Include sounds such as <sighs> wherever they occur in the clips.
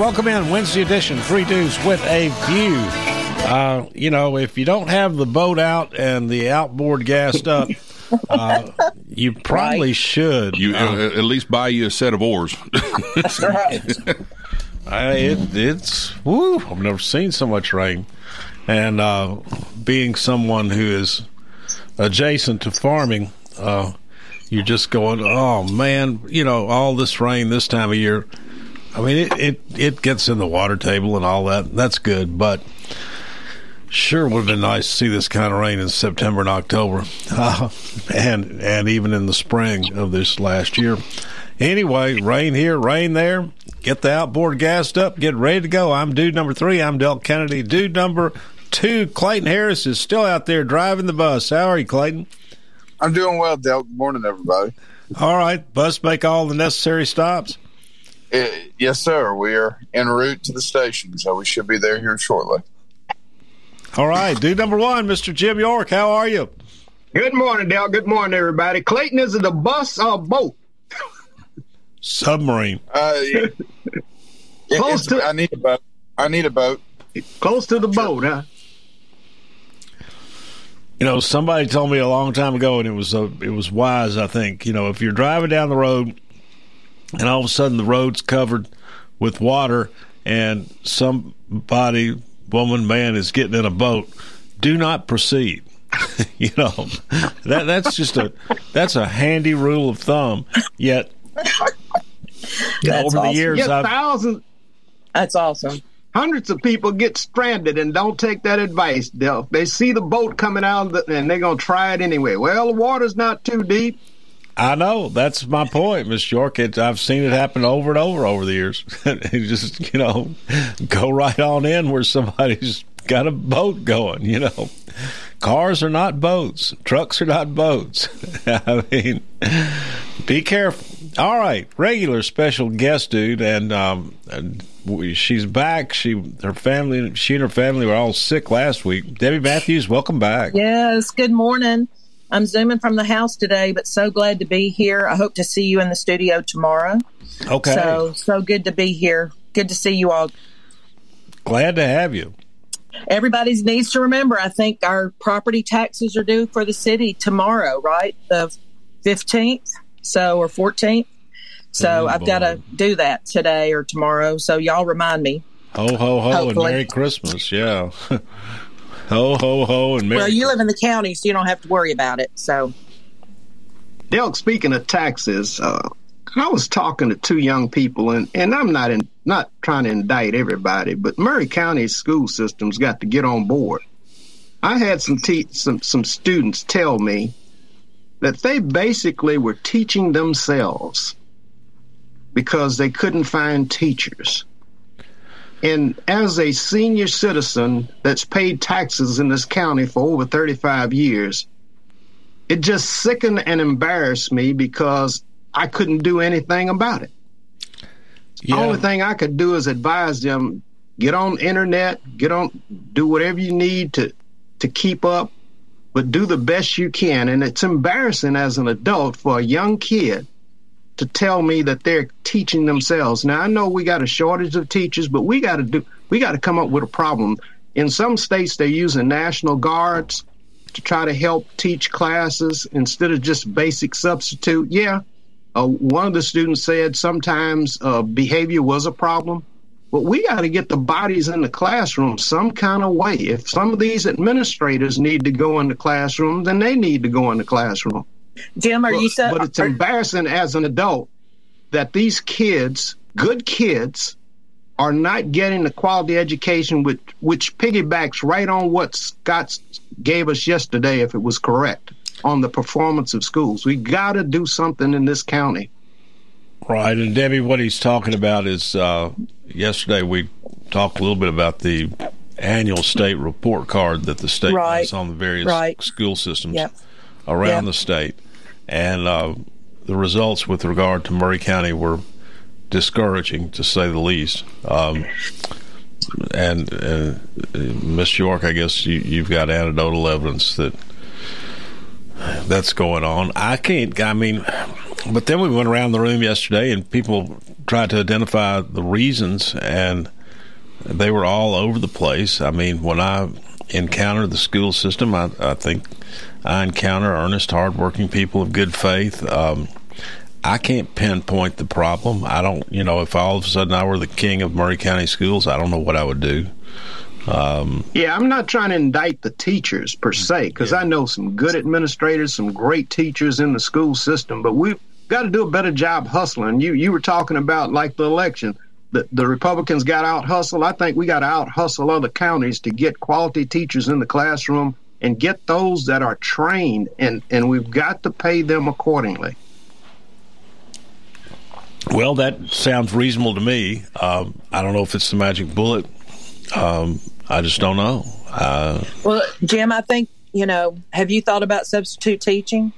Welcome in Wednesday edition, Three Dudes with a View. Uh, you know, if you don't have the boat out and the outboard gassed up, uh, you probably should. You Uh, uh, at least buy you a set of oars. <laughs> I, it, it's woo. I've never seen so much rain, and uh, being someone who is adjacent to farming, uh, you're just going, oh man, you know, all this rain this time of year. I mean, it, it it gets in the water table and all that. That's good, but sure would have been nice to see this kind of rain in September and October, uh, <laughs> and and even in the spring of this last year. Anyway, rain here, rain there. Get the outboard gassed up. Get ready to go. I'm dude number three. I'm Del Kennedy. Dude number two, Clayton Harris is still out there driving the bus. How are you, Clayton? I'm doing well, Del. Good morning, everybody. All right, bus make all the necessary stops. Uh, yes, sir. We are en route to the station, so we should be there here shortly. All right, dude number one, Mr. Jim York. How are you? Good morning, Dale. Good morning, everybody. Clayton, is it a bus or a boat? Submarine. Uh, it- <laughs> Close to- I need a boat. I need a boat. Close to the boat, huh? You know, somebody told me a long time ago, and it was uh, it was wise. I think you know if you're driving down the road, and all of a sudden the road's covered with water, and somebody, woman, man, is getting in a boat, do not proceed. <laughs> you know, that that's just a that's a handy rule of thumb. Yet, <laughs> you know, That's over the years, Yet I've thousands, That's awesome. hundreds of people get stranded and don't take that advice, Del. They see the boat coming out the- and they're going to try it anyway. Well, the water's not too deep. I know that's my point, Miss York. It, I've seen it happen over and over over the years. <laughs> just you know go right on in where somebody's got a boat going. You know, cars are not boats, trucks are not boats. <laughs> I mean, be careful. All right, regular special guest dude, and um, she's back. She her family, she and her family were all sick last week. Debbie Matthews, welcome back. Yes, good morning. I'm zooming from the house today, but so glad to be here. I hope to see you in the studio tomorrow. Okay, So, so good to be here. Good to see you all. glad to have you. Everybody needs to remember, I think our property taxes are due for the city tomorrow, right? The 15th, so, or 14th. So Oh, I've got to do that today or tomorrow. So y'all remind me. Ho ho ho and Merry Christmas. Yeah. <laughs> ho ho ho and Merry Well, you live in the county, so you don't have to worry about it. So, Del, speaking of taxes, uh, I was talking to two young people, and, and I'm not in, not trying to indict everybody, but Maury County's school system's got to get on board. I had some te- some some students tell me that they basically were teaching themselves because they couldn't find teachers. And as a senior citizen that's paid taxes in this county for over 35 years, it just sickened and embarrassed me because I couldn't do anything about it. Yeah. Only thing I could do is advise them get on internet, get on, do whatever you need to to keep up, but do the best you can. And it's embarrassing as an adult for a young kid to tell me that they're teaching themselves. Now I know we got a shortage of teachers, but we got to do we got to come up with a problem. In some states, they're using national guards to try to help teach classes instead of just basic substitute. Yeah, uh, one of the students said sometimes uh, behavior was a problem, But we got to get the bodies in the classroom some kind of way. If some of these administrators need to go in the classroom, then they need to go in the classroom. Jim, are but, you so? but it's are- embarrassing as an adult that these kids, good kids, are not getting the quality education which, which piggybacks right on what Scott gave us yesterday, if it was correct, on the performance of schools. We got to do something in this county. Right, and Debbie, what he's talking about is uh, yesterday we talked a little bit about the annual state report card that the state Right. has on the various Right. school systems Yep. Around Yep. the state, and uh, the results with regard to Maury County were discouraging, to say the least. Um, and uh, Miss York, I guess you, you've got anecdotal evidence that that's going on. I can't. I mean, but then we went around the room yesterday, and people tried to identify the reasons, and they were all over the place. I mean, when I encountered the school system, I, I think I encounter earnest, hardworking people of good faith. Um, I can't pinpoint the problem. I don't, you know, if all of a sudden I were the king of Maury County schools, I don't know what I would do. Um, Yeah, I'm not trying to indict the teachers per se, because I know some good administrators, some great teachers in the school system, but we've got to do a better job hustling. You you were talking about like the election. The, the Republicans got out hustle. I think we got to out hustle other counties to get quality teachers in the classroom and get those that are trained, and, and we've got to pay them accordingly. Well, that sounds reasonable to me. Um, I don't know if it's the magic bullet. Um, I just don't know. Uh, well, Jim, I think you know. Have you thought about substitute teaching?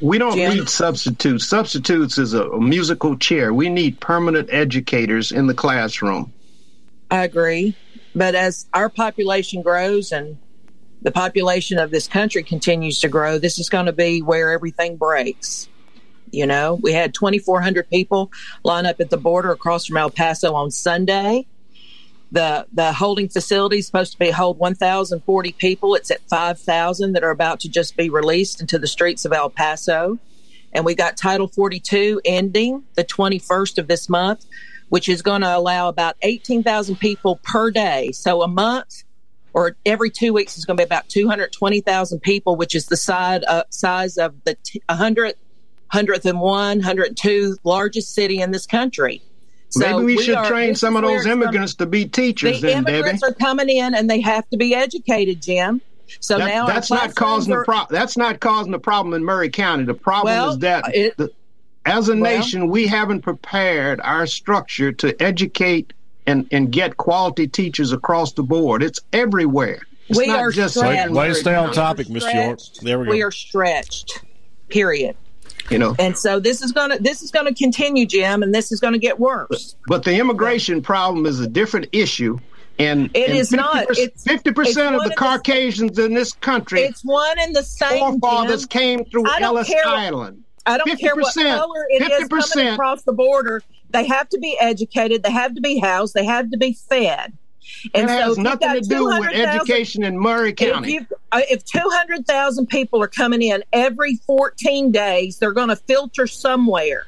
We don't Jim? need substitutes. Substitutes is a, a musical chair. We need permanent educators in the classroom. I agree. But as our population grows and the population of this country continues to grow, this is going to be where everything breaks. You know, we had 2,400 people line up at the border across from El Paso on Sunday. The the holding facility is supposed to be hold 1,040 people. It's at 5,000 that are about to just be released into the streets of El Paso. And we got Title 42 ending the 21st of this month, which is going to allow about 18,000 people per day. So a month or every two weeks is going to be about 220,000 people, which is the side, uh, size of the t- 100th, 101, 102 largest city in this country. So Maybe we, should are- train some of those immigrants to be teachers, the then, Debbie. immigrants are coming in and they have to be educated, Jim. So That- now that's not causing are- the pro- That's not causing the problem in Maury County. The problem Well, is that it- the, as a well- nation, we haven't prepared our structure to educate and, and get quality teachers across the board. It's everywhere. It's We not are just stretched. in way to stay on topic, Mr. York. There we go. We are stretched. Period. You know, And so this is gonna this is gonna continue, Jim, and this is gonna get worse. but the immigration problem is a different issue. And It and is not. It's- fifty percent it's of the of the- Caucasians in this country It's one and the same. forefathers Jim. came through Ellis care Island. I don't care what color it is 50%. coming across the border. They have to be educated. They have to be housed. They have to be fed. And it so has nothing to do with 200,000 education in Maury County. uh, if 200,000 people are coming in every 14 days, they're going to filter somewhere.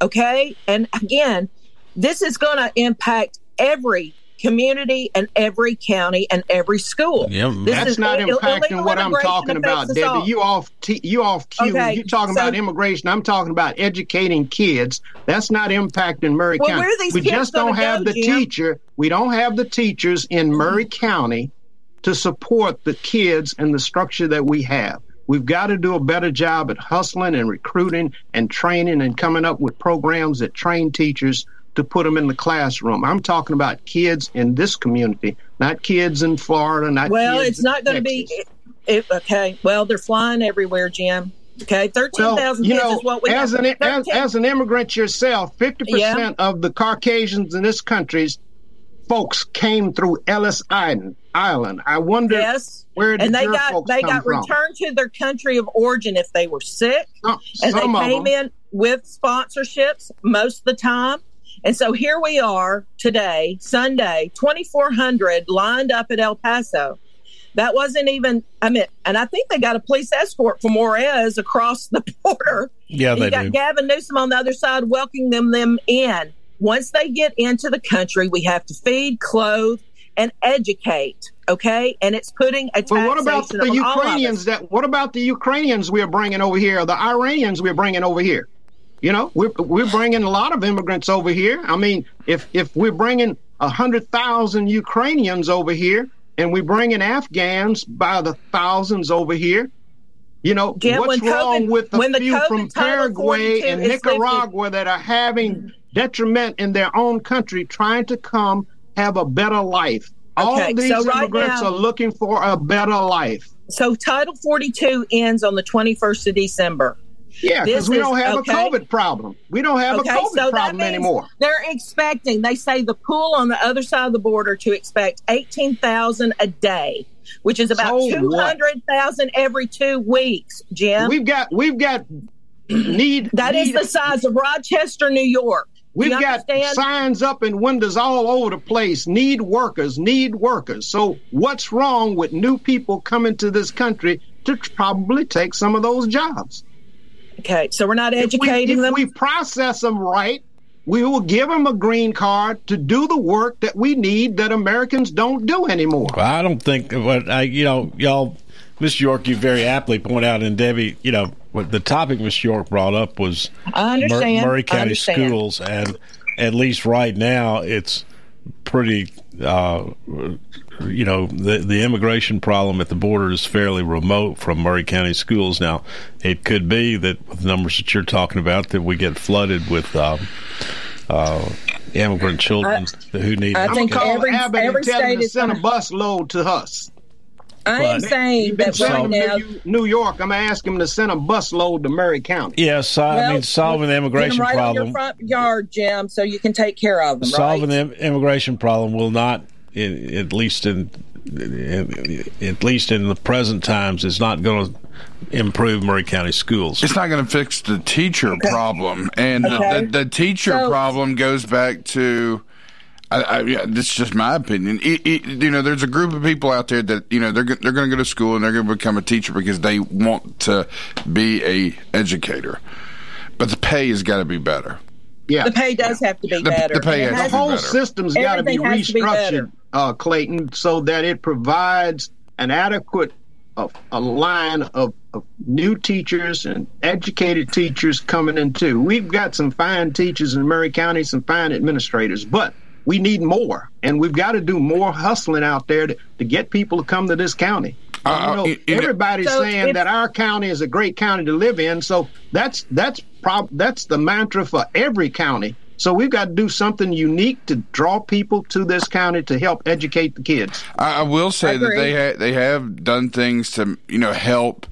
Okay. And again, this is going to impact every community and every county and every school. Yeah, This That's is not Ill- impacting what I'm talking about, Debbie. all. You off t- you off cue. Okay, You're talking so- about immigration. I'm talking about educating kids. That's not impacting Maury Well, County. where are these we just don't have go, the Jim? teacher. We don't have the teachers in mm-hmm. Maury County to support the kids and the structure that we have. We've got to do a better job at hustling and recruiting and training and coming up with programs that train teachers to put them in the classroom. I'm talking about kids in this community, not kids in Florida, not Well, it's not going to be. It, okay. Well, they're flying everywhere, Jim. Okay, thirteen thousand you kids know, is what we as have. an as, 13 as an immigrant yourself, fifty Yeah. percent of the Caucasians in this country's folks came through Ellis Island. Island. I wonder yes, where did and they got they got from? returned to their country of origin if they were sick, Some, and some they came in with sponsorships most of the time. And so here we are today, Sunday, 2,400 lined up at El Paso. That wasn't even, I mean, and I think they got a police escort from Juarez across the <laughs> border. Yeah, you they got do. Gavin Newsom on the other side welcoming them, them in. once they get into the country, we have to feed, clothe, and educate. Okay, and it's putting a But what about the on all of us. Ukrainians that what about the Ukrainians we're bringing over here, the Iranians we're bringing over here? You know, we're we're bringing a lot of immigrants over here. I mean, if if we're bringing a hundred thousand Ukrainians over here, and we're bringing Afghans by the thousands over here, you know, Jim, what's when wrong with the few COVID from Paraguay and is lifted- Nicaragua that are having mm. detriment in their own country, trying to come have a better life? All Okay, these so right immigrants now- are looking for a better life. So Title 42 ends on the 21st of December. Yeah, because we don't have okay. a COVID problem. We don't have Okay, a COVID so problem anymore. they're expecting. They say the pool on the other side of the border to expect eighteen thousand a day, which is about So what? two hundred thousand every two weeks. Jim, We've got we've got need <clears throat> that is need- the size of Rochester, New York. We've got understand? signs up in windows all over the place. Need workers, need workers. So what's wrong with new people coming to this country to probably take some of those jobs? Okay, so we're not If we, educating if them. we process them right, we will give them a green card to do the work that we need that Americans don't do anymore. Well, I don't think what I, you know, y'all, Miss York, you very aptly point out, and Debbie, you know, what the topic Miss York brought up was I understand. Maury County understand. schools, and at least right now, it's pretty. Uh, you know, the the immigration problem at the border is fairly remote from Maury County schools. Now, it could be that with the numbers that you're talking about, that we get flooded with. Um, uh, immigrant children who need I I'm think gonna every- Abbott every tell state to is send a gonna- bus load to us. I am But- saying Been that right sending now. New York. I'm gonna ask him to send a bus load to Maury County. Yes, I well, mean solving the get 'em immigration right on problem. your front yard, Jim, so you can take care of them. solving right? the immigration problem will not, in, at least in, in, at least in the present times, is not going to improve Maury County schools. It's not going to fix the teacher problem, and uh, Okay. the, the, the teacher So- problem goes back to. I, I, yeah, this is just my opinion. It, it, you know, there's a group of people out there that you know they're they're going to go to school and they're going to become a teacher because they want to be a educator, but the pay has got to be better. Yeah. The pay does have to be The- better. the pay has the has- to be whole better. system's got to be Everything has to be restructured, uh, Clayton, so that it provides an adequate uh, a line of, of new teachers and educated teachers coming in too. We've got some fine teachers in Maury County, some fine administrators, but we need more, and we've got to do more hustling out there to, to get people to come to this county. Uh, you know, you- you know- everybody's So saying that our county is a great county to live in, so that's that's prob- that's the mantra for every county. So we've got to do something unique to draw people to this county to help educate the kids. I, I will say that they ha- they have done things to you know help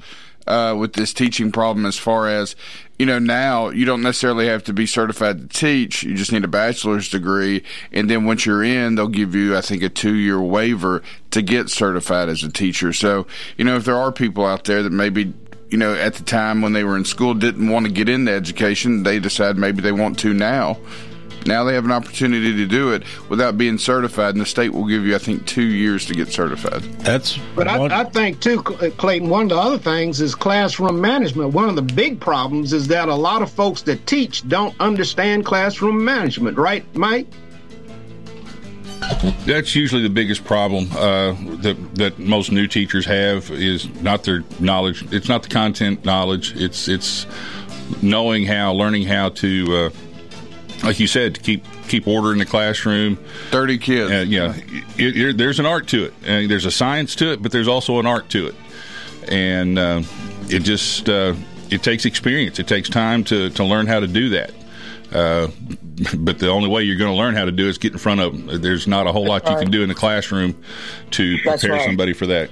uh, with this teaching problem as far as you know now you don't necessarily have to be certified to teach. You just need a bachelor's degree. And then once you're in they'll give you i think a two year waiver to get certified as a teacher. So you know if there are people out there that maybe you know at the time when they were in school didn't want to get into education they decide maybe they want to now now they have an opportunity to do it without being certified, and the state will give you, I think, two years to get certified. That's But I, I think too, Clayton. One of the other things is classroom management. One of the big problems is that a lot of folks that teach don't understand classroom management, right, Mike? That's usually the biggest problem uh, that that most new teachers have is not their knowledge. It's not the content knowledge. It's it's knowing how, learning how to, uh, like you said, to keep keep order in the classroom. Thirty kids. Uh, yeah, it, it, there's an art to it. Uh, there's a science to it, but there's also an art to it, and uh, it just uh, it takes experience. It takes time to to learn how to do that. Uh, but the only way you're going to learn how to do it is get in front of them. There's not a whole lot you can do in the classroom to That's prepare right. somebody for that.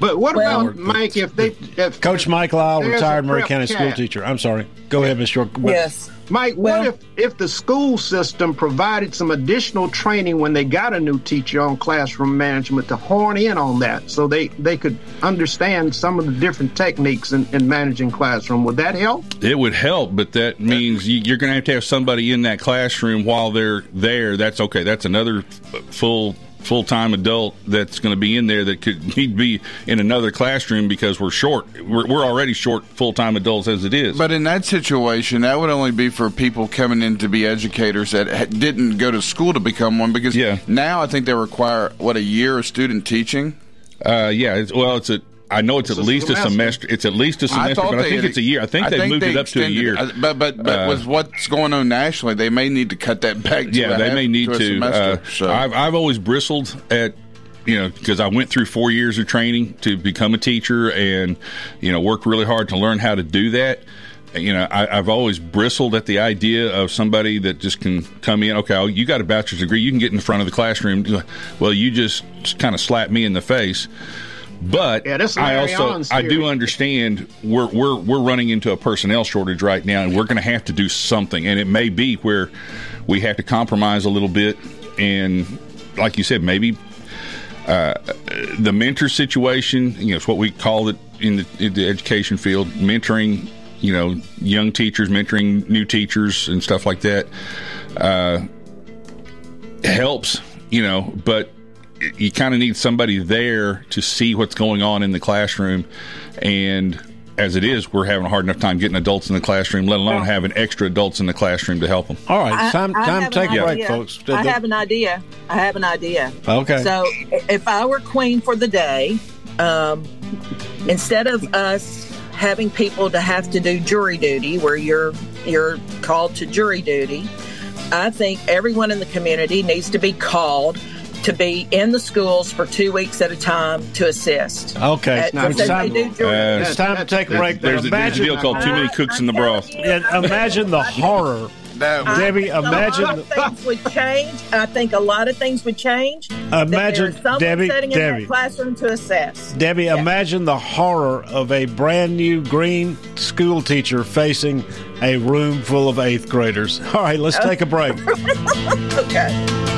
But what Well- about Mike? If they, if Coach Mike Lyle, retired Maury prep County school teacher. I'm sorry. Go ahead, Miss York. Yes. Mike, Well- what if if the school system provided some additional training when they got a new teacher on classroom management to horn in on that, so they they could understand some of the different techniques in, in managing classroom? Would that help? It would help, but that means you, you're going to have to have somebody in that classroom while they're there. That's okay. That's another full full time adult that's going to be in there that could <laughs> need to be in another classroom because we're short. We're, we're already short full time adults as it is. But in that situation, that would only be for people coming in to be educators that ha- didn't go to school to become one. Because Yeah. now I think they require what a year of student teaching. Uh, yeah, it's, well, it's a. I know it's, It's at least a semester. semester. It's at least a semester, thought but I think it's a year. I think I they've think moved they it up to a year. uh, But but but Uh, with what's going on nationally, they may need to cut that back. To yeah, they half- may need to. to. semester, uh, so. I've I've always bristled at you know because I went through four years of training to become a teacher and you know worked really hard to learn how to do that. You know, I, I've always bristled at the idea of somebody that just can come in. Okay, you got a bachelor's degree, you can get in front of the classroom. Well, you just kind of slap me in the face. But Yeah, I also I do understand we're we're we're running into a personnel shortage right now, and we're going to have to do something. And it may be where we have to compromise a little bit, and like you said, maybe uh, the mentor situation. You know, it's what we call it in the, in the education field, mentoring. You know, young teachers mentoring new teachers and stuff like that. Uh, helps, you know, but you kind of need somebody there to see what's going on in the classroom. And as it is, we're having a hard enough time getting adults in the classroom, let alone having extra adults in the classroom to help them. All right, I- time I time have to take an a break, idea. folks. I have an idea. I have an idea. Okay. So if I were queen for the day, um, instead of us having people to have to do jury duty, where you're you're called to jury duty, I think everyone in the community needs to be called to be in the schools for two weeks at a time to assist. Okay. Uh, It's so time- they do jury Uh, It's time to take a break. There's a, there's a deal called too many cooks in the broth. <laughs> Yeah, imagine the horror. that Debbie, imagine- a lot of things would <laughs> change. I think a lot of things would change. Imagine, there's someone Debbie, sitting in Debbie. that classroom to assess. Debbie, imagine the horror of a brand new green school teacher facing a room full of eighth graders. <laughs> All right, let's take a break. Okay.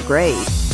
grade.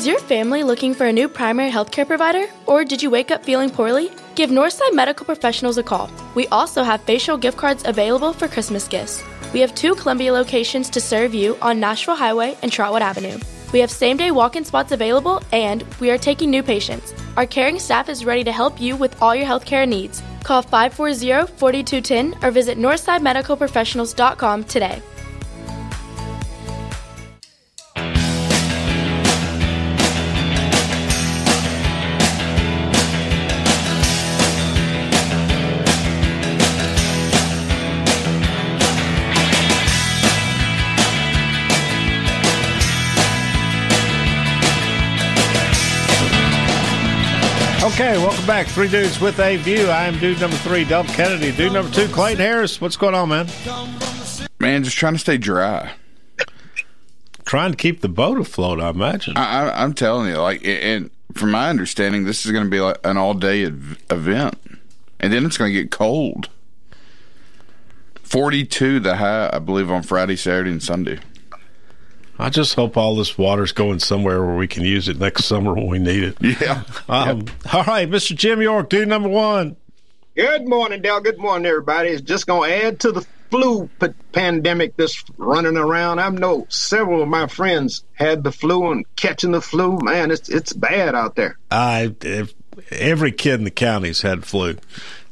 Is your family looking for a new primary healthcare provider? Or did you wake up feeling poorly? Give Northside Medical Professionals a call. We also have facial gift cards available for Christmas gifts. We have two Columbia locations to serve you on Nashville Highway and Trotwood Avenue. We have same day walk in spots available and we are taking new patients. Our caring staff is ready to help you with all your healthcare needs. Call 540 4210 or visit northsidemedicalprofessionals.com today. Okay, welcome back. Three dudes with a view. I am dude number three, Del Kennedy. Dude number two, Clayton Harris. What's going on, man? Man, just trying to stay dry. Trying to keep the boat afloat, I imagine. I, I, I'm telling you, like, and from my understanding, this is going to be like an all day ev- event, and then it's going to get cold. Forty-two the high, I believe, on Friday, Saturday, and Sunday. I just hope all this water's going somewhere where we can use it next summer when we need it. Yeah. Um, All right, Mr. Jim York, dude number one. Good morning, Dale. Good morning, everybody. It's just going to add to the flu p- pandemic that's running around. I know several of my friends had the flu and catching the flu. Man, it's it's bad out there. I if, every kid in the county's had flu,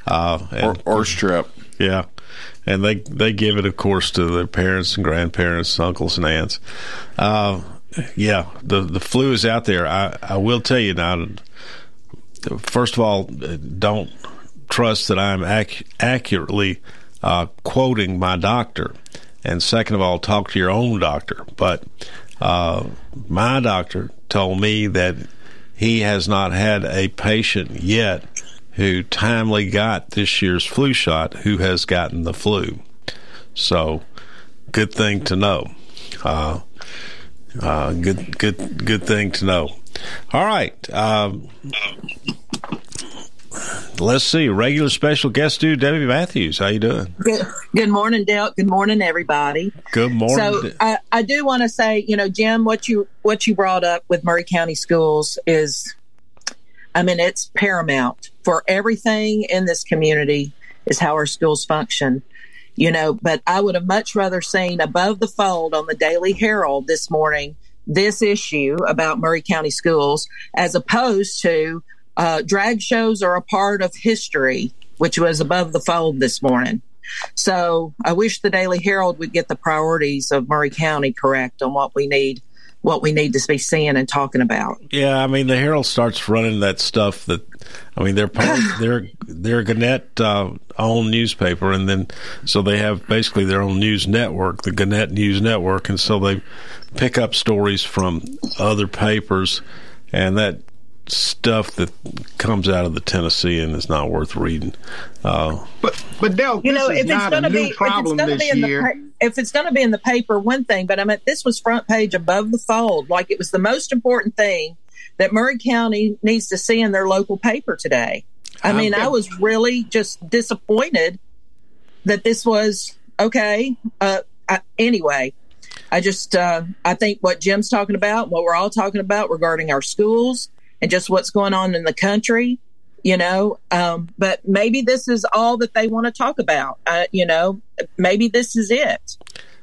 uh, and, or, or strep. Yeah, and they they give it, of course, to their parents and grandparents, uncles and aunts. Uh, yeah, the the flu is out there. I I will tell you now. First of all, don't trust that I'm ac- accurately uh, quoting my doctor, and second of all, talk to your own doctor. But uh, my doctor told me that he has not had a patient yet who timely got this year's flu shot who has gotten the flu. So, good thing to know. Uh, uh, good, good, good thing to know. All right. Um, let's see. Regular special guest dude Debbie Matthews. How you doing? Good, good morning, Dale. Good morning, everybody. Good morning. So I, I do want to say, you know, Jim, what you what you brought up with Maury County Schools is, I mean, it's paramount for everything in this community is how our schools function. You know, but I would have much rather seen above the fold on the Daily Herald this morning this issue about Maury County schools as opposed to uh, drag shows are a part of history, which was above the fold this morning. So I wish the Daily Herald would get the priorities of Maury County correct on what we need, what we need to be seeing and talking about. Yeah, I mean the Herald starts running that stuff that, I mean they're <sighs> they're they're Gannett uh, own newspaper, and then so they have basically their own news network, the Gannett News Network, and so they pick up stories from other papers, and that stuff that comes out of the Tennessean is not worth reading. Uh, But but Del, You know, if it's going to be, if it's problem going to this be in the, year. pa- if it's going to be in the paper, one thing, but I mean, this was front page above the fold. Like it was the most important thing that Maury County needs to see in their local paper today. I mean, I was really just disappointed that this was okay. Uh, I, anyway, I just uh, I think what Jim's talking about, what we're all talking about regarding our schools and just what's going on in the country, you know. Um, but maybe this is all that they want to talk about. Uh, you know, maybe this is it.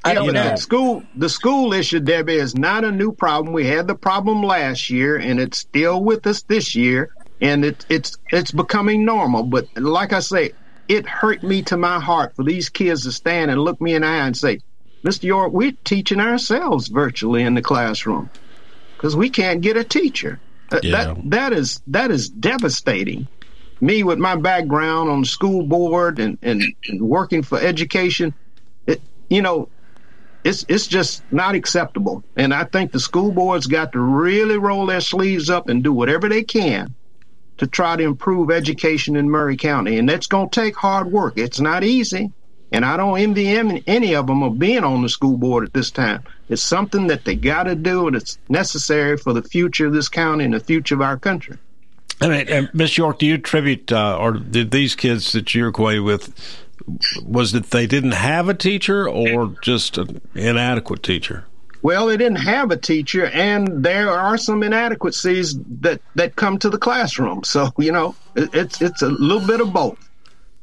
I don't but know. The school, the school issue, Debbie, is not a new problem. We had the problem last year, and it's still with us this year, and it, it's it's becoming normal. But like I say, it hurt me to my heart for these kids to stand and look me in the eye and say, "Mr. York, we're teaching ourselves virtually in the classroom because we can't get a teacher." Yeah. That that is that is devastating. Me with my background on the school board and, and, and working for education, it, you know, it's it's just not acceptable. And I think the school boards got to really roll their sleeves up and do whatever they can to try to improve education in Maury County. And that's going to take hard work. It's not easy. And I don't envy any, any of them of being on the school board at this time. It's something that they got to do, and it's necessary for the future of this county and the future of our country. I mean, and Miss York, do you attribute, uh, or did these kids that you're acquainted with, was it they didn't have a teacher or just an inadequate teacher? Well, they didn't have a teacher, and there are some inadequacies that, that come to the classroom. So, you know, it, it's it's a little bit of both.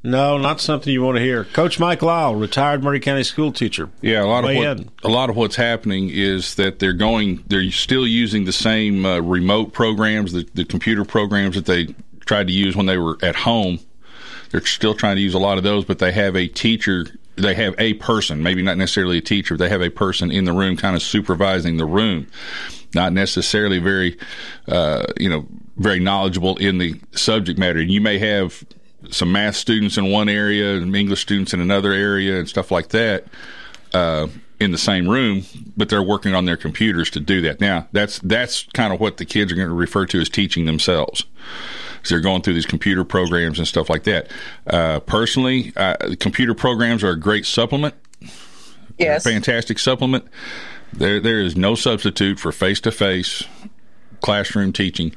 No, not something you want to hear. Coach Mike Lyle, retired Maury County school teacher. Yeah, a lot of what, in. a lot of what's happening is that they're going, they're still using the same uh, remote programs, the, the computer programs that they tried to use when they were at home. They're still trying to use a lot of those, but they have a teacher. They have a person, maybe not necessarily a teacher. They have a person in the room, kind of supervising the room, not necessarily very, uh, you know, very knowledgeable in the subject matter. And you may have some math students in one area and English students in another area and stuff like that uh, in the same room, but they're working on their computers to do that. Now, that's that's kind of what the kids are going to refer to as teaching themselves. So they're going through these computer programs and stuff like that. Uh, personally, uh, computer programs are a great supplement. Yes. fantastic supplement. There, there is no substitute for face to face classroom teaching.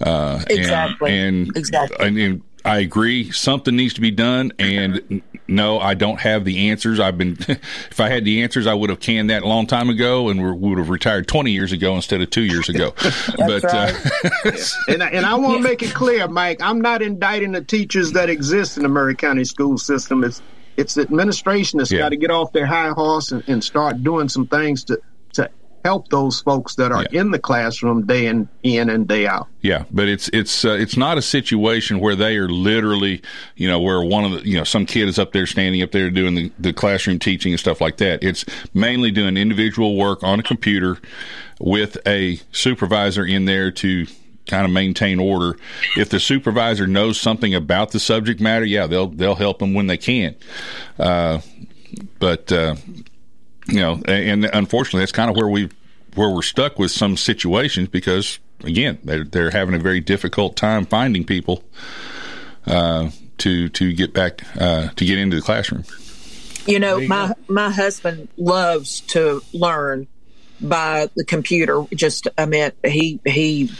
Uh, and- Exactly. And, Exactly. and, and I agree. Something needs to be done. And no, I don't have the answers. I've been, <laughs> if I had the answers, I would have canned that a long time ago and we would have retired 20 years ago instead of two years ago. <laughs> <laughs> but, uh, And I, and I want to make it clear, Mike, I'm not indicting the teachers that exist in the Maury County school system. It's it's administration that's Yeah. got to get off their high horse and, and start doing some things to to help those folks that are in the classroom day in in and day out. Yeah, but it's it's uh, it's not a situation where they are literally, you know, where one of the, you know, some kid is up there standing up there doing the, the classroom teaching and stuff like that. It's mainly doing individual work on a computer with a supervisor in there to kind of maintain order. If the supervisor knows something about the subject matter, yeah, they'll they'll help them when they can. Uh, but uh, you know, and, and unfortunately, that's kind of where we where we're stuck with some situations because again, they're they're having a very difficult time finding people uh, to to get back uh, to get into the classroom. You know, my my husband loves to learn by the computer. Just I mean, he he,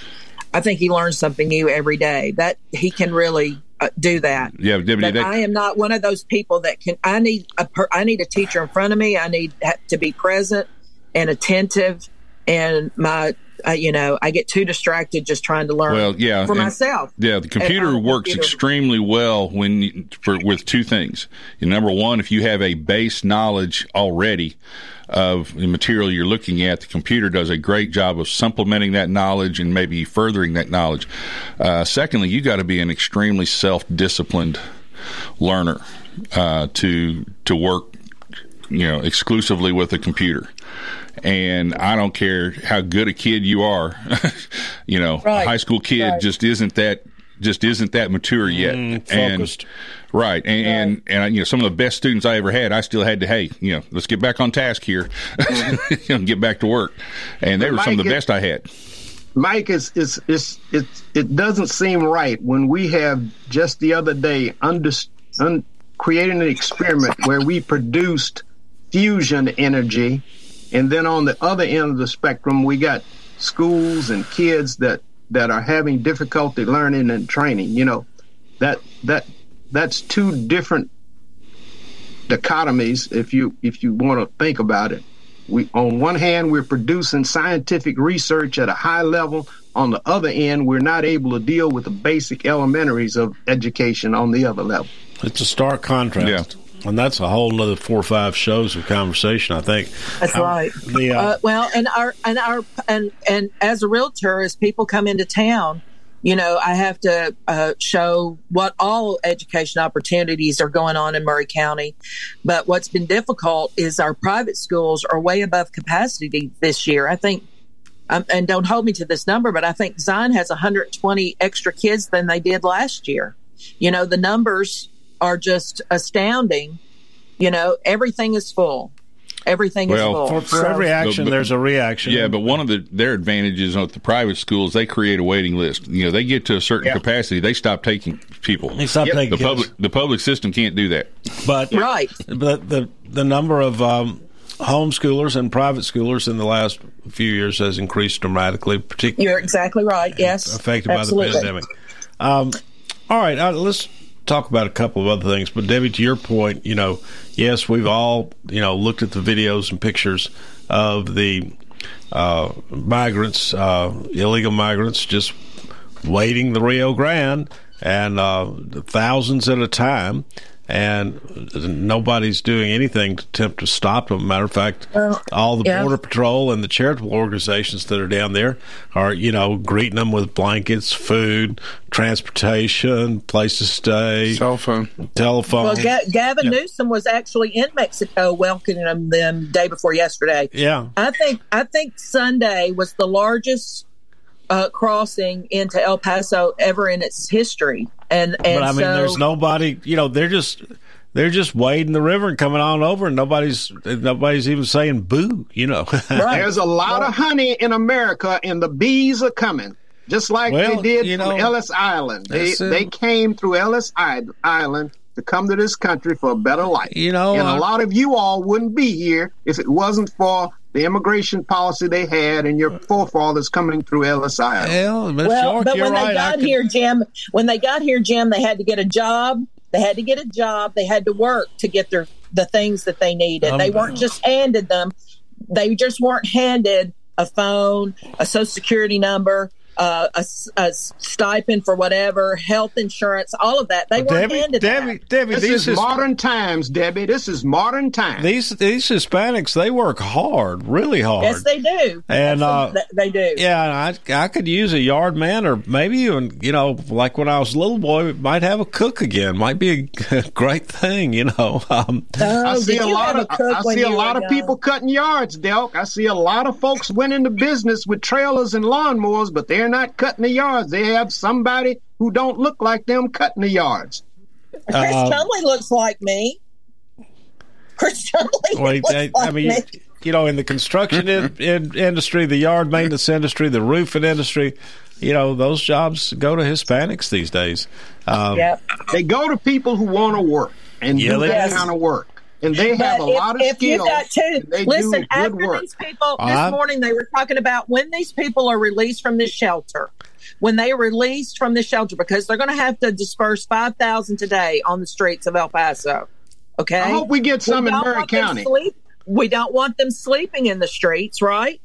I think he learns something new every day. That he can really uh, do that. Yeah, Debbie, that- I am not one of those people that can. I need a per, I need a teacher in front of me. I need to be present and attentive. And my, uh, you know, I get too distracted just trying to learn. Well, yeah, for myself. Yeah, the computer works computer. extremely well when you- for with two things. Number one, if you have a base knowledge already of the material you're looking at, the computer does a great job of supplementing that knowledge and maybe furthering that knowledge. Uh, secondly, you got to be an extremely self-disciplined learner uh, to to work, you know, exclusively with a computer. And I don't care how good a kid you are, <laughs> you know, Right. a high school kid Right. just isn't that just isn't that mature yet and focused. Right and, and and you know some of the best students i ever had i still had to hey you know let's get back on task here mm-hmm. <laughs> you know, get back to work and they But were some of the best i had Mike, is is is it it doesn't seem right when we have just the other day under, un, created an experiment where we produced fusion energy. And then on the other end of the spectrum, we got schools and kids that, that are having difficulty learning and training. You know, that, that, that's two different dichotomies if you, if you want to think about it. We, on one hand, we're producing scientific research at a high level. On the other end, we're not able to deal with the basic elementaries of education on the other level. It's a stark contrast. And that's a whole nother four or five shows of conversation, I think. That's Um, right. The, uh, Uh, well, and our and our and and as a realtor, as people come into town, you know, I have to uh, show what all education opportunities are going on in Maury County. But what's been difficult is our private schools are way above capacity this year. I think. Um, and don't hold me to this number, but I think Zion has 120 extra kids than they did last year. You know, the numbers are just astounding. You know, everything is full. Everything is full. for, for So- every action, But- but- there's a reaction. Yeah, but one of the their advantages with the private schools, they create a waiting list. You know, they get to a certain Yeah. capacity, they stop taking people. They stop Yep. taking the kids. public. The public system can't do that. But right, but the the number of um, homeschoolers and private schoolers in the last few years has increased dramatically, particularly You're exactly right. Yes. affected Absolutely. by the pandemic. Um, all right, uh, let's talk about a couple of other things. But Debbie, to your point, you know, yes, we've all you know looked at the videos and pictures of the uh, migrants, uh, illegal migrants, just waiting the Rio Grande and uh, thousands at a time. And nobody's doing anything to attempt to stop them. Matter of fact, all the yeah. border patrol and the charitable organizations that are down there are, you know, greeting them with blankets, food, transportation, place to stay, cell phone, telephone. Well, Ga- Gavin Newsom was actually in Mexico welcoming them day before yesterday. yeah. I think I think Sunday was the largest uh, crossing into El Paso ever in its history, and and but I mean, so, there's nobody. You know, they're just they're just wading the river and coming on over, and nobody's nobody's even saying boo. You know, <laughs> There's a lot of honey in America, and the bees are coming, just like Well, they did you from know, Ellis Island. They they came through Ellis I- Island to come to this country for a better life. You know, and a lot of you all wouldn't be here if it wasn't for the immigration policy they had and your forefathers coming through Ellis Island. Hell, well, but when they got here, Jim, when they got here, Jim, they had to get a job. They had to get a job. They had to work to get their the things that they needed. Um, they weren't just handed them. They just weren't handed a phone, a social security number, uh, a, s- a stipend for whatever, health insurance, all of that. They weren't Debbie, handed Debbie, that. Debbie, This these is modern times, Debbie. This is modern times. these these Hispanics they work hard, really hard. Yes, they do. And, uh, they do. Yeah, I I could use a yard man, or maybe even you know, like when I was a little boy, might have a cook again. Might be a <laughs> great thing, you know. <laughs> Um, I see a lot of a I see a lot were of people cutting yards, Delk. I see a lot of folks went into business with trailers and lawnmowers, but they're not cutting the yards. They have somebody who don't look like them cutting the yards. Chris Uh, Chumley looks like me. Chris Chumley Well, looks I, like I mean, me. you know, in the construction in, <laughs> in industry, the yard maintenance industry, the roofing industry, you know, those jobs go to Hispanics these days. Um, They go to people who want to work and Yeah, do that kind of work. And they have But a lot of if, if you skills. got two, they listen. do good After work. these people this uh-huh. morning, they were talking about when these people are released from this shelter. When they are released from the shelter, because they're going to have to disperse five thousand today on the streets of El Paso. Okay. I hope we get some in don't Maury County. sleep- we don't want them sleeping in the streets, right?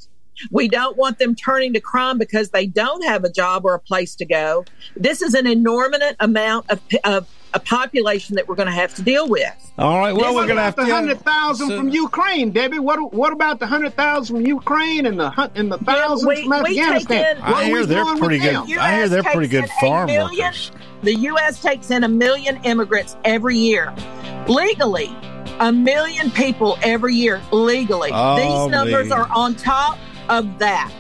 We don't want them turning to crime because they don't have a job or a place to go. This is an inordinate amount of, of a population that we're going to have to deal with. All right. Well, what we're going to have about to. the hundred thousand from Ukraine, Debbie. What what about the hundred thousand from Ukraine and the hun- and the thousands we- from take Afghanistan? in- I hear they're pretty good. them? I hear they're pretty good takes farm million- workers. The U.S. takes in a million immigrants every year, legally. A million people every year legally. Oh, These numbers me. are on top of that.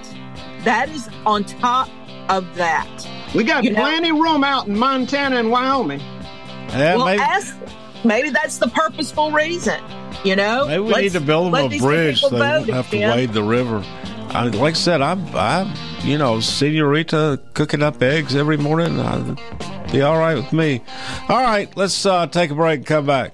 That is on top of that. We got You know- plenty room out in Montana and Wyoming. Yeah, well, maybe, ask, maybe that's the purposeful reason. You know, maybe we Let's- need to build them a bridge they won't have to wade the river. I, like I said, I'm, I'm, you know, senorita cooking up eggs every morning. I'd be all right with me. All right, let's uh, take a break and come back.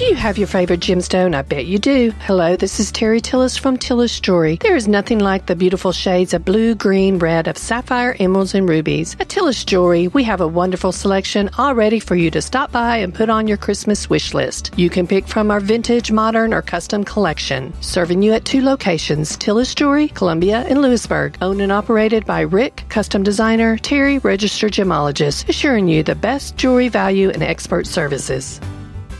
Do you have your favorite gemstone? I bet you do. Hello, this is Terry Tillis from Tillis Jewelry. There is nothing like the beautiful shades of blue, green, red, of sapphire, emeralds, and rubies. At Tillis Jewelry, we have a wonderful selection all ready for you to stop by and put on your Christmas wish list. You can pick from our vintage, modern, or custom collection. Serving you at two locations Tillis Jewelry, Columbia, and Lewisburg. Owned and operated by Rick, custom designer, Terry, registered gemologist, assuring you the best jewelry value and expert services.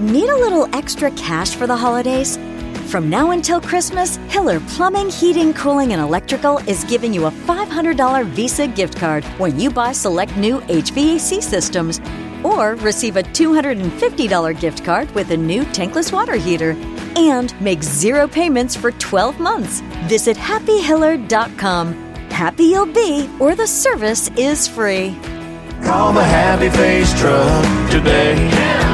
Need a little extra cash for the holidays? From now until Christmas, Hiller Plumbing, Heating, Cooling, and Electrical is giving you a $500 Visa gift card when you buy select new HVAC systems. Or receive a $250 gift card with a new tankless water heater. And make zero payments for 12 months. Visit happyhiller.com. Happy you'll be, or the service is free. Call the Happy Face Truck today.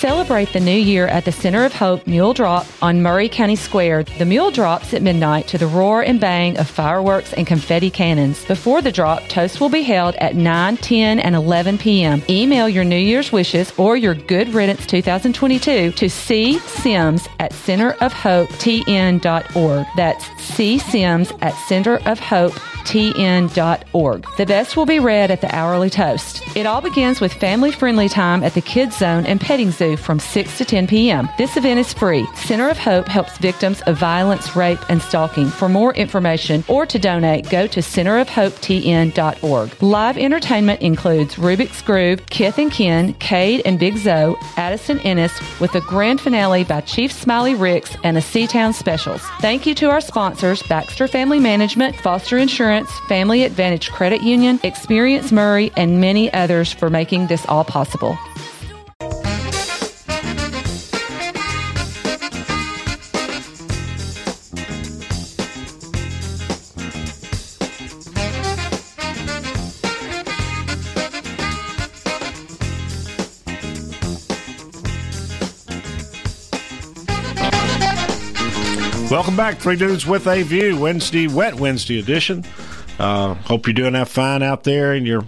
Celebrate the new year at the Center of Hope Mule Drop on Maury County Square. The mule drops at midnight to the roar and bang of fireworks and confetti cannons. Before the drop, toast will be held at 9, 10, and 11 p.m. Email your New Year's wishes or your Good Riddance 2022 to C Sims at centerofhopetn.org. That's C Sims at centerofhopetn.org. The best will be read at the hourly toast. It all begins with family friendly time at the Kids Zone and Petting Zoo from 6 to 10 p.m. This event is free. Center of Hope helps victims of violence, rape, and stalking. For more information or to donate, go to centerofhopetn.org. Live entertainment includes Rubik's Groove, Kith and Kin, Cade and Big Zoe, Addison Ennis, with a grand finale by Chief Smiley Ricks and a Seatown Specials. Thank you to our sponsors, Baxter Family Management, Foster Insurance, Family Advantage Credit Union, Experience Maury, and many others for making this all possible. Welcome back, Three Dudes with a View, Wednesday, Wet Wednesday edition. Uh, hope you're doing that fine out there in your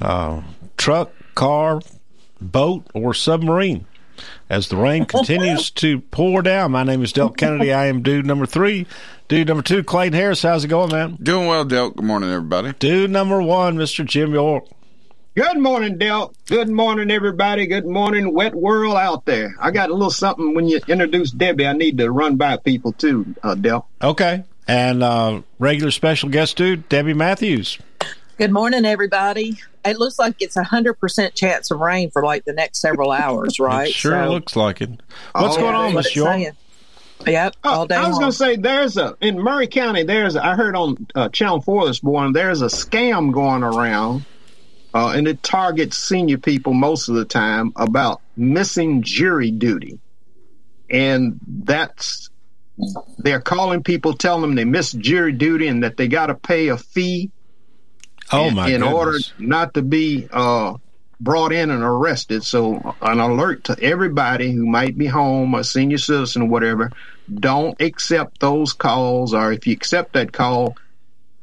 uh, truck, car, boat, or submarine. As the rain <laughs> continues to pour down, my name is Del Kennedy. I am dude number three. Dude number two, Clayton Harris. How's it going, man? Doing well, Del. Good morning, everybody. Dude number one, Mr. Jim York. Good morning, Del. Good morning, everybody. Good morning, wet world out there. I got a little something when you introduce Debbie. I need to run by people too, uh, Del. Okay. And uh, regular special guest dude, Debbie Matthews. Good morning, everybody. It looks like it's a hundred percent chance of rain for like the next several hours, <laughs> right? It sure So- looks like it. What's Oh, going on, what Miss York? saying. Yep, all day I was going to say there's a in Maury County. There's a, I heard on uh, Channel Four this morning. There's a scam going around, uh, and it targets senior people most of the time about missing jury duty, and that's they're calling people, telling them they missed jury duty and that they got to pay a fee. Oh in, my in order not to be uh, brought in and arrested. So an alert to everybody who might be home, a senior citizen or whatever, don't accept those calls, or if you accept that call,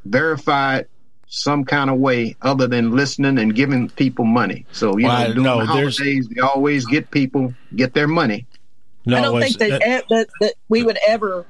verify it some kind of way other than listening and giving people money. So you Well, know, during no, the holidays, they always get people get their money. No, I don't it's- think that, that that we would ever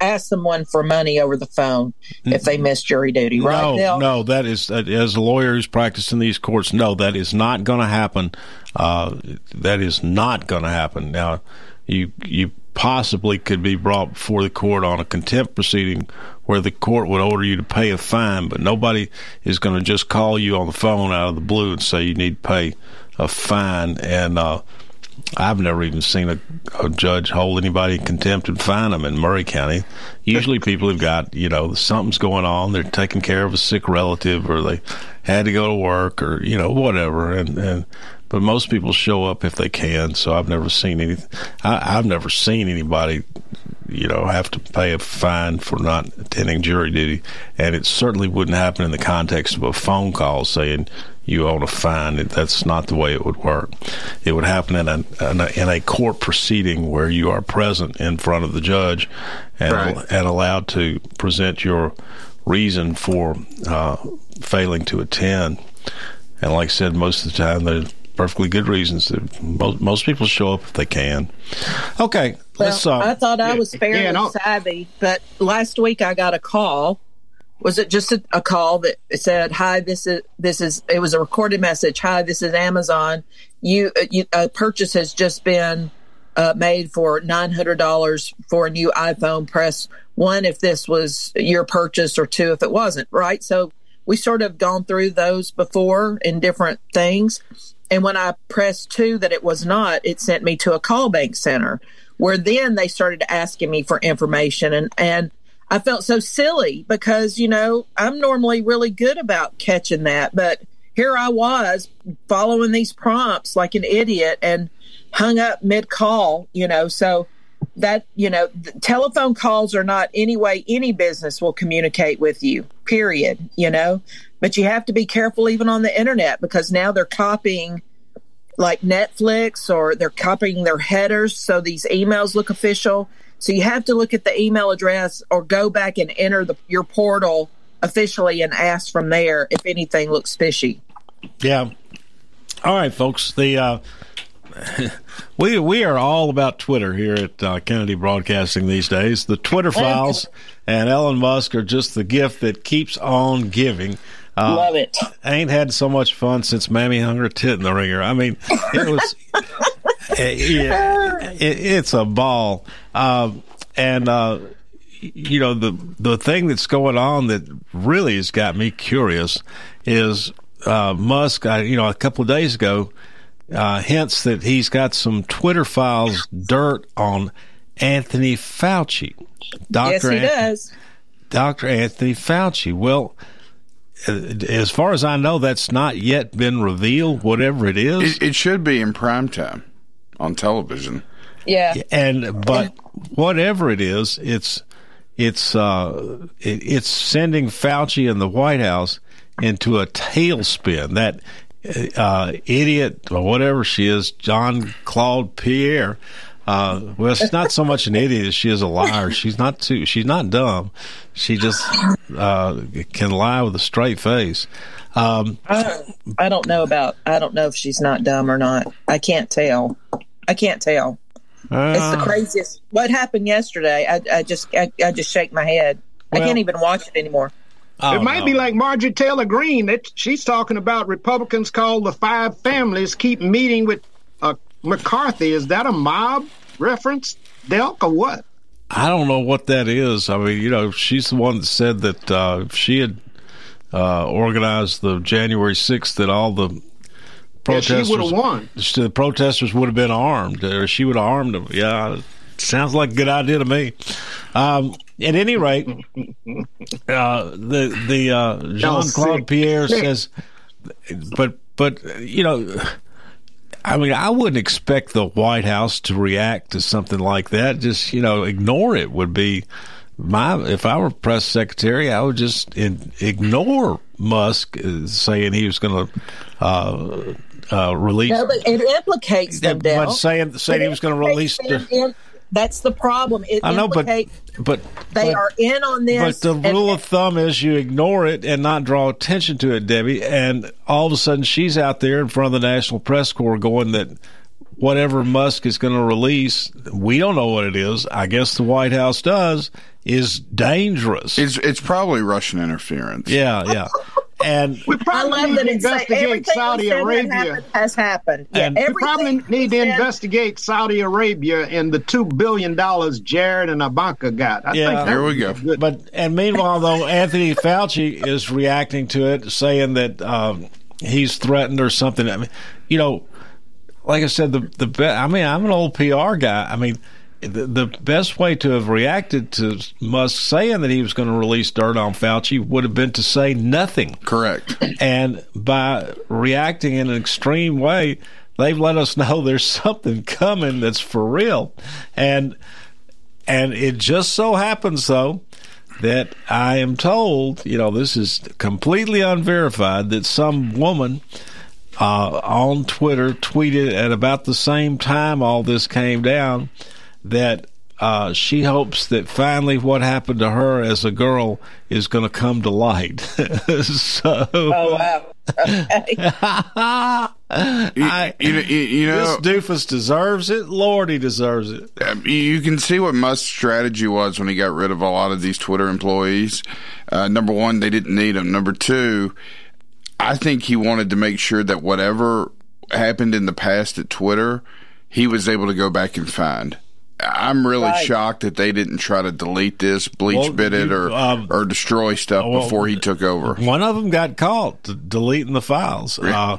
ask someone for money over the phone if they missed jury duty, right? No, Dale? no, that is uh, as a lawyer who's practiced in these courts. No, that is not going to happen. Uh, that is not going to happen. Now, you you possibly could be brought before the court on a contempt proceeding where the court would order you to pay a fine, but nobody is going to just call you on the phone out of the blue and say you need to pay a fine. And uh, I've never even seen a, a judge hold anybody in contempt and fine them in Maury County. Usually, <laughs> people have got you know something's going on. They're taking care of a sick relative, or they had to go to work, or you know whatever. And and but most people show up if they can. So I've never seen any. I, I've never seen anybody you know have to pay a fine for not attending jury duty, and it certainly wouldn't happen in the context of a phone call saying you own a fine. That's not the way it would work. It would happen in a, in a in a court proceeding where you are present in front of the judge and Right. and allowed to present your reason for uh, failing to attend. And like I said, most of the time there's perfectly good reasons. Most, most people show up if they can. Okay. Well, Uh, I thought I was fairly yeah, savvy, but last week I got a call. Was it just a, a call that said, "Hi, this is this is"? It was a recorded message. Hi, this is Amazon. You, uh, you a purchase has just been uh, made for nine hundred dollars for a new iPhone. Press one if this was your purchase, or two if it wasn't. Right. So we sort of gone through those before in different things. And when I pressed two that it was not, it sent me to a call bank center where then they started asking me for information. And, and I felt so silly because, you know, I'm normally really good about catching that, but here I was following these prompts like an idiot and hung up mid call, you know, so that, you know, telephone calls are not any way any business will communicate with you, period, you know, but you have to be careful even on the internet because now they're copying like Netflix or they're copying their headers so these emails look official. So you have to look at the email address or go back and enter the, your portal officially and ask from there if anything looks fishy. Yeah. All right, folks. The uh, <laughs> we we are all about Twitter here at uh, Kennedy Broadcasting these days. The Twitter files and Elon Musk are just the gift that keeps on giving. Uh, Love it. I Ain't had so much fun since Mammy hung her tit in the ringer. I mean, it was. <laughs> eh, yeah, it, it's a ball, um, and uh, you know the the thing that's going on that really has got me curious is uh, Musk. I, you know, a couple of days ago, uh, hints that he's got some Twitter files dirt on Anthony Fauci. Dr. Yes, he Anthony, does. Dr. Anthony Fauci. Well, uh, as far as I know, that's not yet been revealed. Whatever it is, It, it should be in prime time on television. Yeah. and but whatever it is, it's it's uh it, it's sending Fauci and the White House into a tailspin. That uh, idiot or whatever she is, John Claude Pierre. Uh, well, she's not so much an idiot as she is a liar. She's not too. She's not dumb. She just uh, can lie with a straight face. Um, I don't, I don't know about, I don't know if she's not dumb or not. I can't tell. I can't tell. it's uh, the craziest. What happened yesterday? I, I just, I, I just shake my head. I can't even watch it anymore. Oh, it might no. be like Marjorie Taylor Greene. That she's talking about Republicans called the five families keep meeting with uh, McCarthy. Is that a mob reference, Delk, or what? I don't know what that is. I mean, you know, she's the one that said that uh, she had uh, organized the January 6th, that all the Yeah, protesters she would've won. The protesters would have been armed, or she would have armed them. Yeah, sounds like a good idea to me. Um, at any rate, <laughs> uh, the the uh, Jean Claude. Pierre says, but but you know. I mean, I wouldn't expect the White House to react to something like that. Just you know, ignore it would be my. If I were press secretary, I would just in, ignore Musk uh, saying he was going to uh, uh, release. No, but it implicates them, but saying saying It he was going to release. The, that's the problem. It I know, but but they but- are in on this. But the and- rule of thumb is you ignore it and not draw attention to it, Debbie. And all of a sudden, she's out there in front of the National Press Corps going that whatever Musk is going to release, we don't know what it is. I guess the White House does. Is dangerous. It's it's probably Russian interference. Yeah, yeah. <laughs> And we I probably love need that to it's like investigate Saudi we said that Arabia. happened has happened. Yeah, And- We probably need to said- investigate Saudi Arabia and the two billion dollars Jared and Ivanka got. I Yeah. think that we go. good. But and meanwhile, though, Anthony Fauci is reacting to it, saying that um, he's threatened or something. I mean, you know, like I said, the the I mean, I'm an old PR guy. I mean, the, the best way to have reacted to Musk saying that he was going to release dirt on Fauci would have been to say nothing. Correct. And by reacting in an extreme way, they've let us know <laughs> there's something coming that's for real. And and it just so happens though that I am told, you know, this is completely unverified that some woman uh, on Twitter tweeted at about the same time all this came down that uh, she hopes that finally what happened to her as a girl is going to come to light. <laughs> so, Oh wow. Okay. <laughs> I, You, you, you know, this doofus deserves it. Lord, he deserves it. Um, you- you can see what Musk's strategy was when he got rid of a lot of these Twitter employees. Uh, number one, they didn't need them. Number two, I think he wanted to make sure that whatever happened in the past at Twitter, he was able to go back and find. I'm really Right. shocked that they didn't try to delete this, bleach Well, bit it, you- or um, or destroy stuff well, before he took over. One of them got caught d- deleting the files. Uh,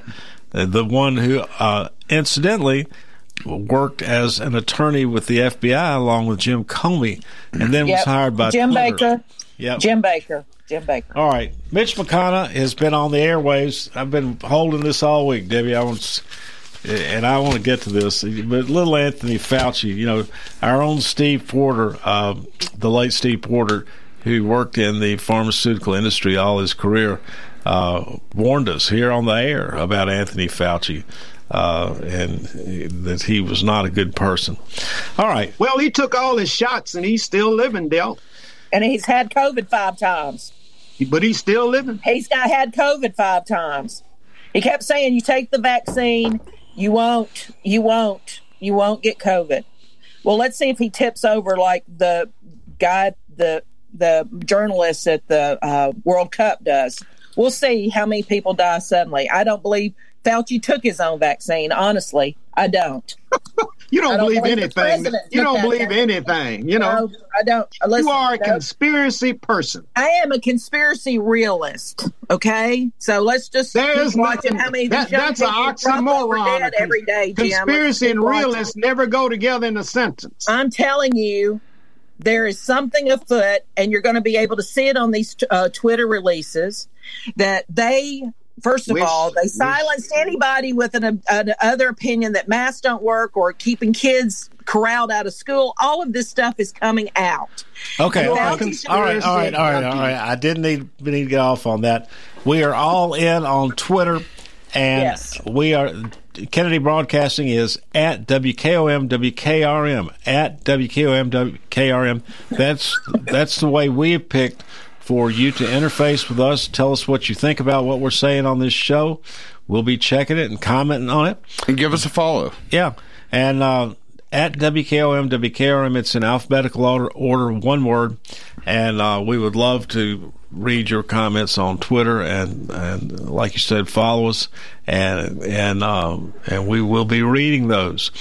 the one who, uh, incidentally, worked as an attorney with the FBI along with Jim Comey, and then was hired by Jim Twitter. Baker. Yep. Jim Baker. Jim Baker. All right, Mitch McConnell has been on the airwaves. I've been holding this all week, Debbie. I want, s- and I want to get to this, but little Anthony Fauci, you know, our own Steve Porter, uh, the late Steve Porter, who worked in the pharmaceutical industry all his career, uh, warned us here on the air about Anthony Fauci. Uh, and that he was not a good person. All right. well, he took all his shots and he's still living, Del. And he's had COVID five times. But he's still living. He's got had COVID five times. He kept saying, "You take the vaccine, you won't, you won't, you won't get COVID." Well, let's see if he tips over like the guy, the the journalist at the uh, World Cup does. We'll see how many people die suddenly. I don't believe Fauci took his own vaccine. Honestly, I don't. You don't, I don't believe, anything. You don't believe vaccine. anything. You know, No, I don't. Listen, you are a no. conspiracy person. I am a conspiracy realist. Okay, so let's just There's keep watching nothing- how many that- that's an people drop over oxymoron. every day. Jim. Conspiracy and watching. realist never go together in a sentence. I'm telling you, there is something afoot, and you're going to be able to see it on these uh, Twitter releases that they. First of Wish- all, they wish- silenced anybody with an, an other opinion that masks don't work or keeping kids corralled out of school. All of this stuff is coming out. Okay. You All are right. conspiracy All right. All right. All right. All right. I didn't need, need to get off on that. We are all in on Twitter, and Yes. we are. Kennedy Broadcasting is at WKOM WKRM at WKOM WKRM. That's that's the way we have picked for you to interface with us. Tell us what you think about what we're saying on this show. We'll be checking it and commenting on it. And give us a follow. Yeah, and uh, at WKOM WKRM, it's in alphabetical order, order one word, and uh, we would love to read your comments on Twitter and and like you said, follow us and and um, and we will be reading those.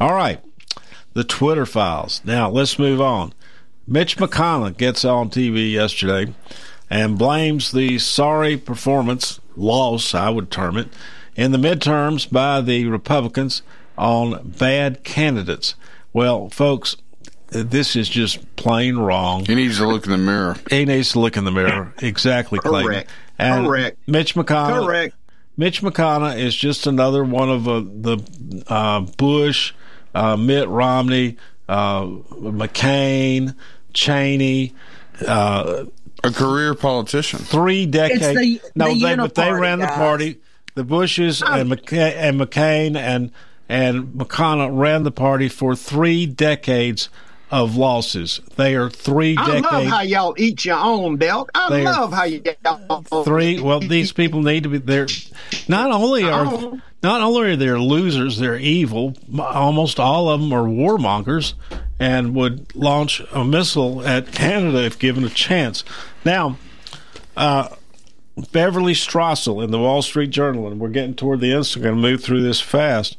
All right, the Twitter files. Now let's move on. Mitch McConnell gets on TV yesterday and blames the sorry performance loss, I would term it, in the midterms by the Republicans on bad candidates. Well, folks, this is just plain wrong. He needs to look in the mirror. He needs to look in the mirror. Exactly, Clayton. Correct. And Correct. Mitch McConnell. Correct. Mitch McConnell is just another one of uh, the uh, Bush, uh, Mitt Romney, uh, McCain, Cheney. Uh, a career politician. Three decades. the- no, the they, but they uniparty ran the party. The Bushes and, McCain, and McCain and and McConnell ran the party for three decades of losses. They are three I decades. I love how y'all eat your own, Belt. I They love how y'all three. Well, these people need to be there. Not only are Oh. not only are they losers, they're evil. Almost all of them are warmongers and would launch a missile at Canada if given a chance. Now, uh, Beverly Strassel in the Wall Street Journal, and we're getting toward the end, so I'm going to move through this fast.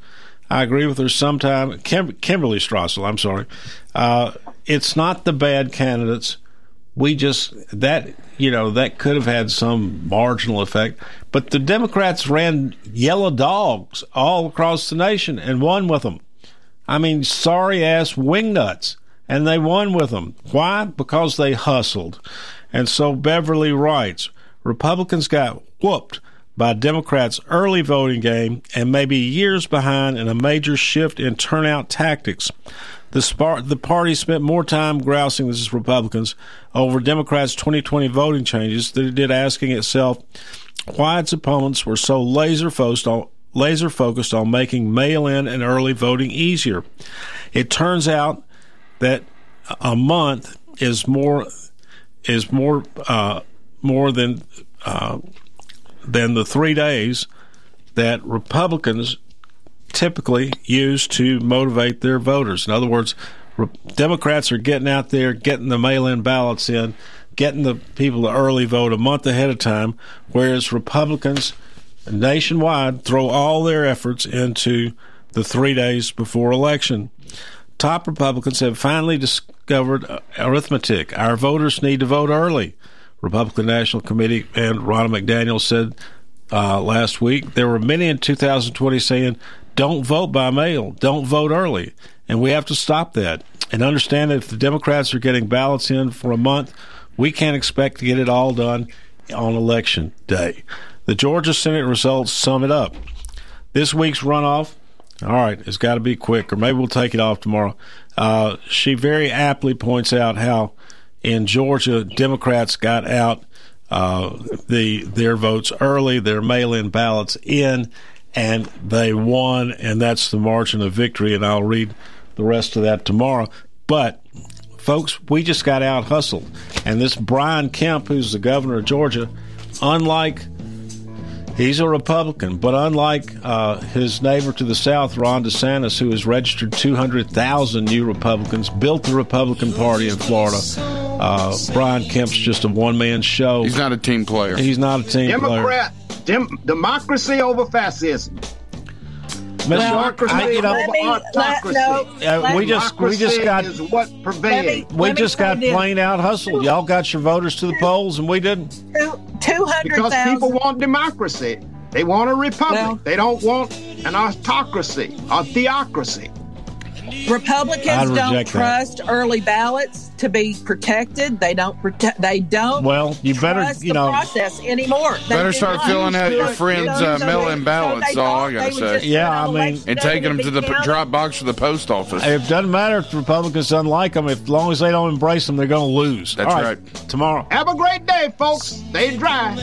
I agree with her sometime. Kim, Kimberly Strassel, I'm sorry. Uh, it's not the bad candidates. We just, that, you know, that could have had some marginal effect. But the Democrats ran yellow dogs all across the nation and won with them. I mean, sorry ass wingnuts. And they won with them. Why? Because they hustled. And so Beverly writes Republicans got whooped by Democrats' early voting game and maybe years behind in a major shift in turnout tactics. The, spar- the party spent more time grousing this as Republicans over Democrats' 2020 voting changes than it did asking itself why its opponents were so laser focused on laser focused on making mail-in and early voting easier. It turns out that a month is more is more uh, more than uh, than the three days that Republicans typically use to motivate their voters. In other words, Re- Democrats are getting out there, getting the mail-in ballots in, getting the people to early vote a month ahead of time, whereas Republicans nationwide throw all their efforts into the three days before election. Top Republicans have finally discovered uh, arithmetic. Our voters need to vote early. Republican National Committee and Ronna McDaniel said uh, last week there were many in 2020 saying, "Don't vote by mail, don't vote early," and we have to stop that and understand that if the Democrats are getting ballots in for a month, we can't expect to get it all done on election day. The Georgia Senate results sum it up. This week's runoff, all right, it's got to be quick, or maybe we'll take it off tomorrow. Uh, she very aptly points out how in Georgia Democrats got out uh, the their votes early, their mail-in ballots in, and they won, and that's the margin of victory. And I'll read the rest of that tomorrow. But folks, we just got out hustled, and this Brian Kemp, who's the governor of Georgia, unlike He's a Republican, but unlike uh, his neighbor to the south, Ron DeSantis, who has registered 200,000 new Republicans, built the Republican Party in Florida, uh, Brian Kemp's just a one man show. He's not a team player. He's not a team player. Democrat, dem- democracy over fascism. Well, democracy I- you know- over Let autocracy. no, Uh, we just- we just Democracy got- is what prevails. We just got plain out hustled. Y'all got your voters to the polls, and we didn't. Two hundred Because thousand. people want democracy. They want a republic. they don't want an autocracy, a theocracy. Republicans don't that. trust early ballots to be protected. They don't protect. They don't. Well, you better, trust you the know- process anymore. They Better start not. filling out your friends' uh, mail-in ballots. so all I gotta say. Yeah, I mean- and taking them to the counted. drop box for the post office. It doesn't matter if the Republicans don't like them. If, as long as they don't embrace them, they're going to lose. That's All right. Tomorrow. Have a great day, folks. Stay dry.